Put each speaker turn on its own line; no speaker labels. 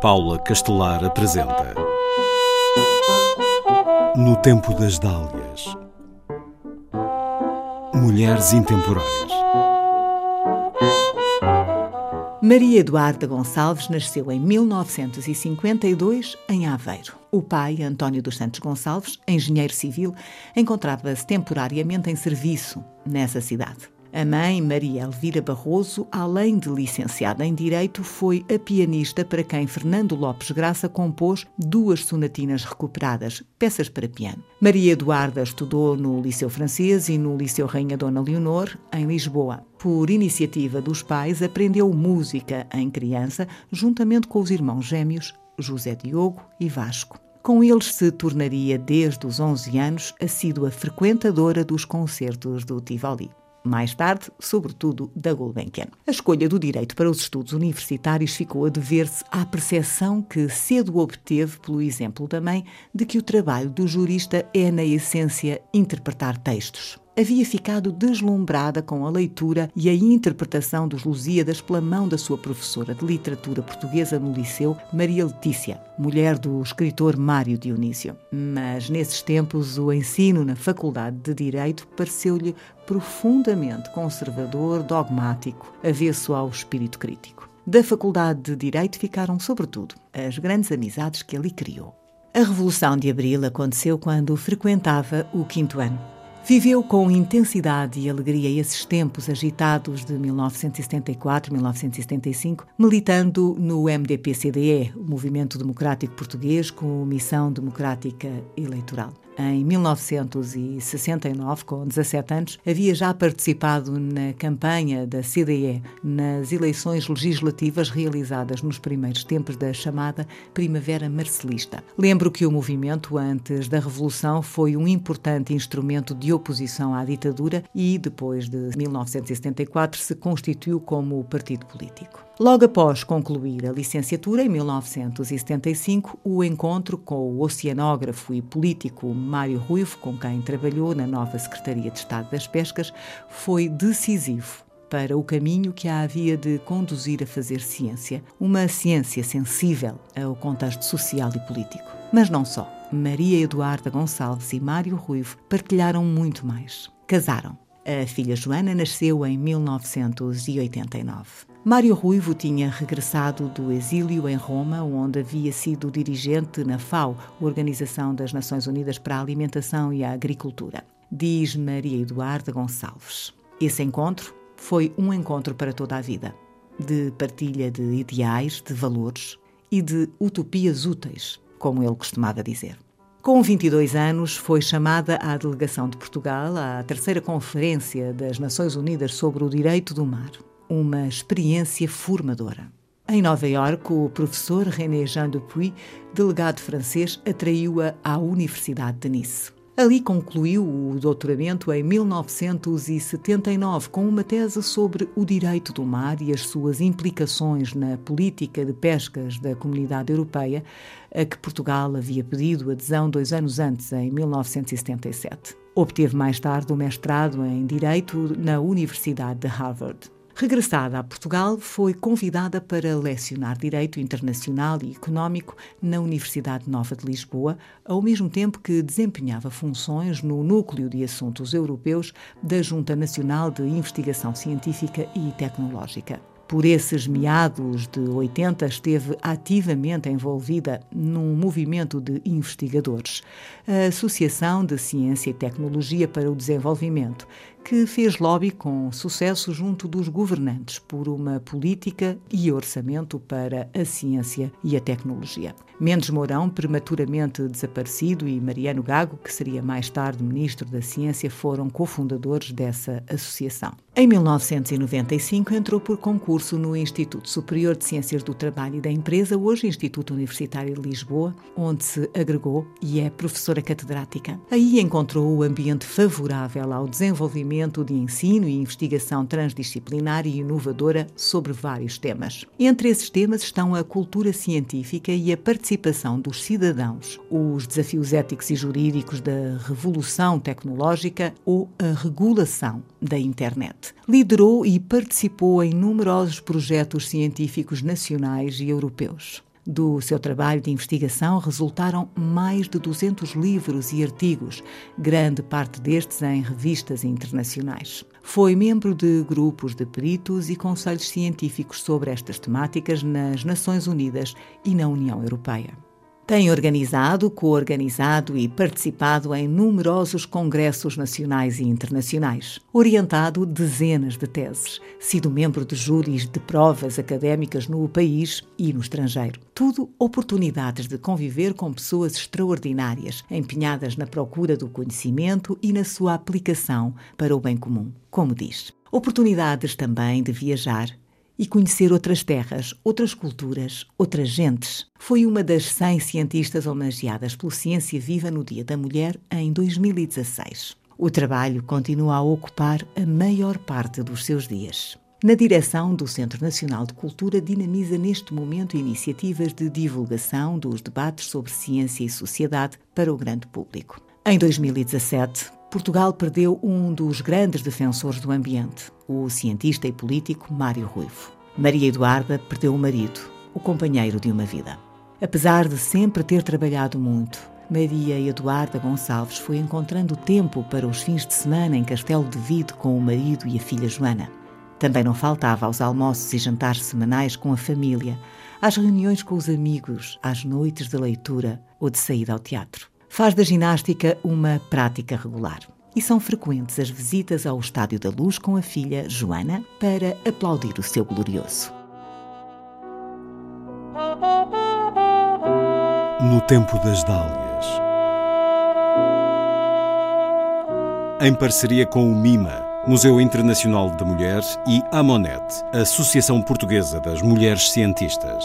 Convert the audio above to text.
Paula Castelar apresenta No Tempo das Dálias Mulheres Intemporais
Maria Eduarda Gonçalves nasceu em 1952 em Aveiro. O pai, António dos Santos Gonçalves, engenheiro civil, encontrava-se temporariamente em serviço nessa cidade. A mãe, Maria Elvira Barroso, além de licenciada em Direito, foi a pianista para quem Fernando Lopes Graça compôs duas sonatinas recuperadas, peças para piano. Maria Eduarda estudou no Liceu Francês e no Liceu Rainha Dona Leonor, em Lisboa. Por iniciativa dos pais, aprendeu música em criança, juntamente com os irmãos gêmeos José Diogo e Vasco. Com eles se tornaria, desde os 11 anos, assídua frequentadora dos concertos do Tivoli mais tarde, sobretudo da Gulbenkian. A escolha do direito para os estudos universitários ficou a dever-se à percepção que cedo obteve, pelo exemplo da mãe, de que o trabalho do jurista é, na essência, interpretar textos havia ficado deslumbrada com a leitura e a interpretação dos Lusíadas pela mão da sua professora de literatura portuguesa no liceu, Maria Letícia, mulher do escritor Mário Dionísio. Mas nesses tempos o ensino na Faculdade de Direito pareceu-lhe profundamente conservador, dogmático, avesso ao espírito crítico. Da Faculdade de Direito ficaram, sobretudo, as grandes amizades que ali criou. A Revolução de Abril aconteceu quando frequentava o quinto ano. Viveu com intensidade e alegria esses tempos agitados de 1974-1975, militando no MDP-CDE, o Movimento Democrático Português, com missão democrática eleitoral. Em 1969, com 17 anos, havia já participado na campanha da CDE nas eleições legislativas realizadas nos primeiros tempos da chamada Primavera Marcelista. Lembro que o movimento, antes da Revolução, foi um importante instrumento de oposição à ditadura e, depois de 1974, se constituiu como partido político. Logo após concluir a licenciatura, em 1975, o encontro com o oceanógrafo e político Mário Ruivo, com quem trabalhou na nova Secretaria de Estado das Pescas, foi decisivo para o caminho que a havia de conduzir a fazer ciência, uma ciência sensível ao contexto social e político. Mas não só. Maria Eduarda Gonçalves e Mário Ruivo partilharam muito mais. Casaram. A filha Joana nasceu em 1989. Mário Ruivo tinha regressado do exílio em Roma, onde havia sido dirigente na FAO, Organização das Nações Unidas para a Alimentação e a Agricultura. Diz Maria Eduarda Gonçalves. Esse encontro foi um encontro para toda a vida, de partilha de ideais, de valores e de utopias úteis, como ele costumava dizer. Com 22 anos, foi chamada à delegação de Portugal à terceira Conferência das Nações Unidas sobre o Direito do Mar uma experiência formadora. Em Nova Iorque, o professor René Jean Dupuy, delegado francês, atraiu-a à Universidade de Nice. Ali concluiu o doutoramento em 1979 com uma tese sobre o direito do mar e as suas implicações na política de pescas da Comunidade Europeia, a que Portugal havia pedido adesão dois anos antes, em 1977. Obteve mais tarde o mestrado em Direito na Universidade de Harvard. Regressada a Portugal, foi convidada para lecionar Direito Internacional e Económico na Universidade Nova de Lisboa, ao mesmo tempo que desempenhava funções no Núcleo de Assuntos Europeus da Junta Nacional de Investigação Científica e Tecnológica. Por esses meados de 80, esteve ativamente envolvida num movimento de investigadores, a Associação de Ciência e Tecnologia para o Desenvolvimento, que fez lobby com sucesso junto dos governantes por uma política e orçamento para a ciência e a tecnologia. Mendes Mourão, prematuramente desaparecido, e Mariano Gago, que seria mais tarde ministro da Ciência, foram cofundadores dessa associação. Em 1995 entrou por concurso no Instituto Superior de Ciências do Trabalho e da Empresa, hoje Instituto Universitário de Lisboa, onde se agregou e é professora catedrática. Aí encontrou o ambiente favorável ao desenvolvimento de ensino e investigação transdisciplinar e inovadora sobre vários temas. Entre esses temas estão a cultura científica e a participação dos cidadãos, os desafios éticos e jurídicos da revolução tecnológica ou a regulação da internet. Liderou e participou em numerosos projetos científicos nacionais e europeus. Do seu trabalho de investigação resultaram mais de 200 livros e artigos, grande parte destes em revistas internacionais. Foi membro de grupos de peritos e conselhos científicos sobre estas temáticas nas Nações Unidas e na União Europeia. Tem organizado, coorganizado e participado em numerosos congressos nacionais e internacionais, orientado dezenas de teses, sido membro de júris de provas académicas no país e no estrangeiro. Tudo oportunidades de conviver com pessoas extraordinárias, empenhadas na procura do conhecimento e na sua aplicação para o bem comum, como diz. Oportunidades também de viajar e conhecer outras terras, outras culturas, outras gentes. Foi uma das 100 cientistas homenageadas pelo Ciência Viva no Dia da Mulher em 2016. O trabalho continua a ocupar a maior parte dos seus dias. Na direção do Centro Nacional de Cultura, dinamiza neste momento iniciativas de divulgação dos debates sobre ciência e sociedade para o grande público. Em 2017, Portugal perdeu um dos grandes defensores do ambiente, o cientista e político Mário Ruivo. Maria Eduarda perdeu o marido, o companheiro de uma vida. Apesar de sempre ter trabalhado muito, Maria Eduarda Gonçalves foi encontrando tempo para os fins de semana em Castelo de Vide com o marido e a filha Joana. Também não faltava aos almoços e jantares semanais com a família, às reuniões com os amigos, às noites de leitura ou de saída ao teatro faz da ginástica uma prática regular. E são frequentes as visitas ao Estádio da Luz com a filha Joana para aplaudir o seu glorioso.
No tempo das dálias. Em parceria com o MIMA, Museu Internacional da Mulher, e a Monet, Associação Portuguesa das Mulheres Cientistas.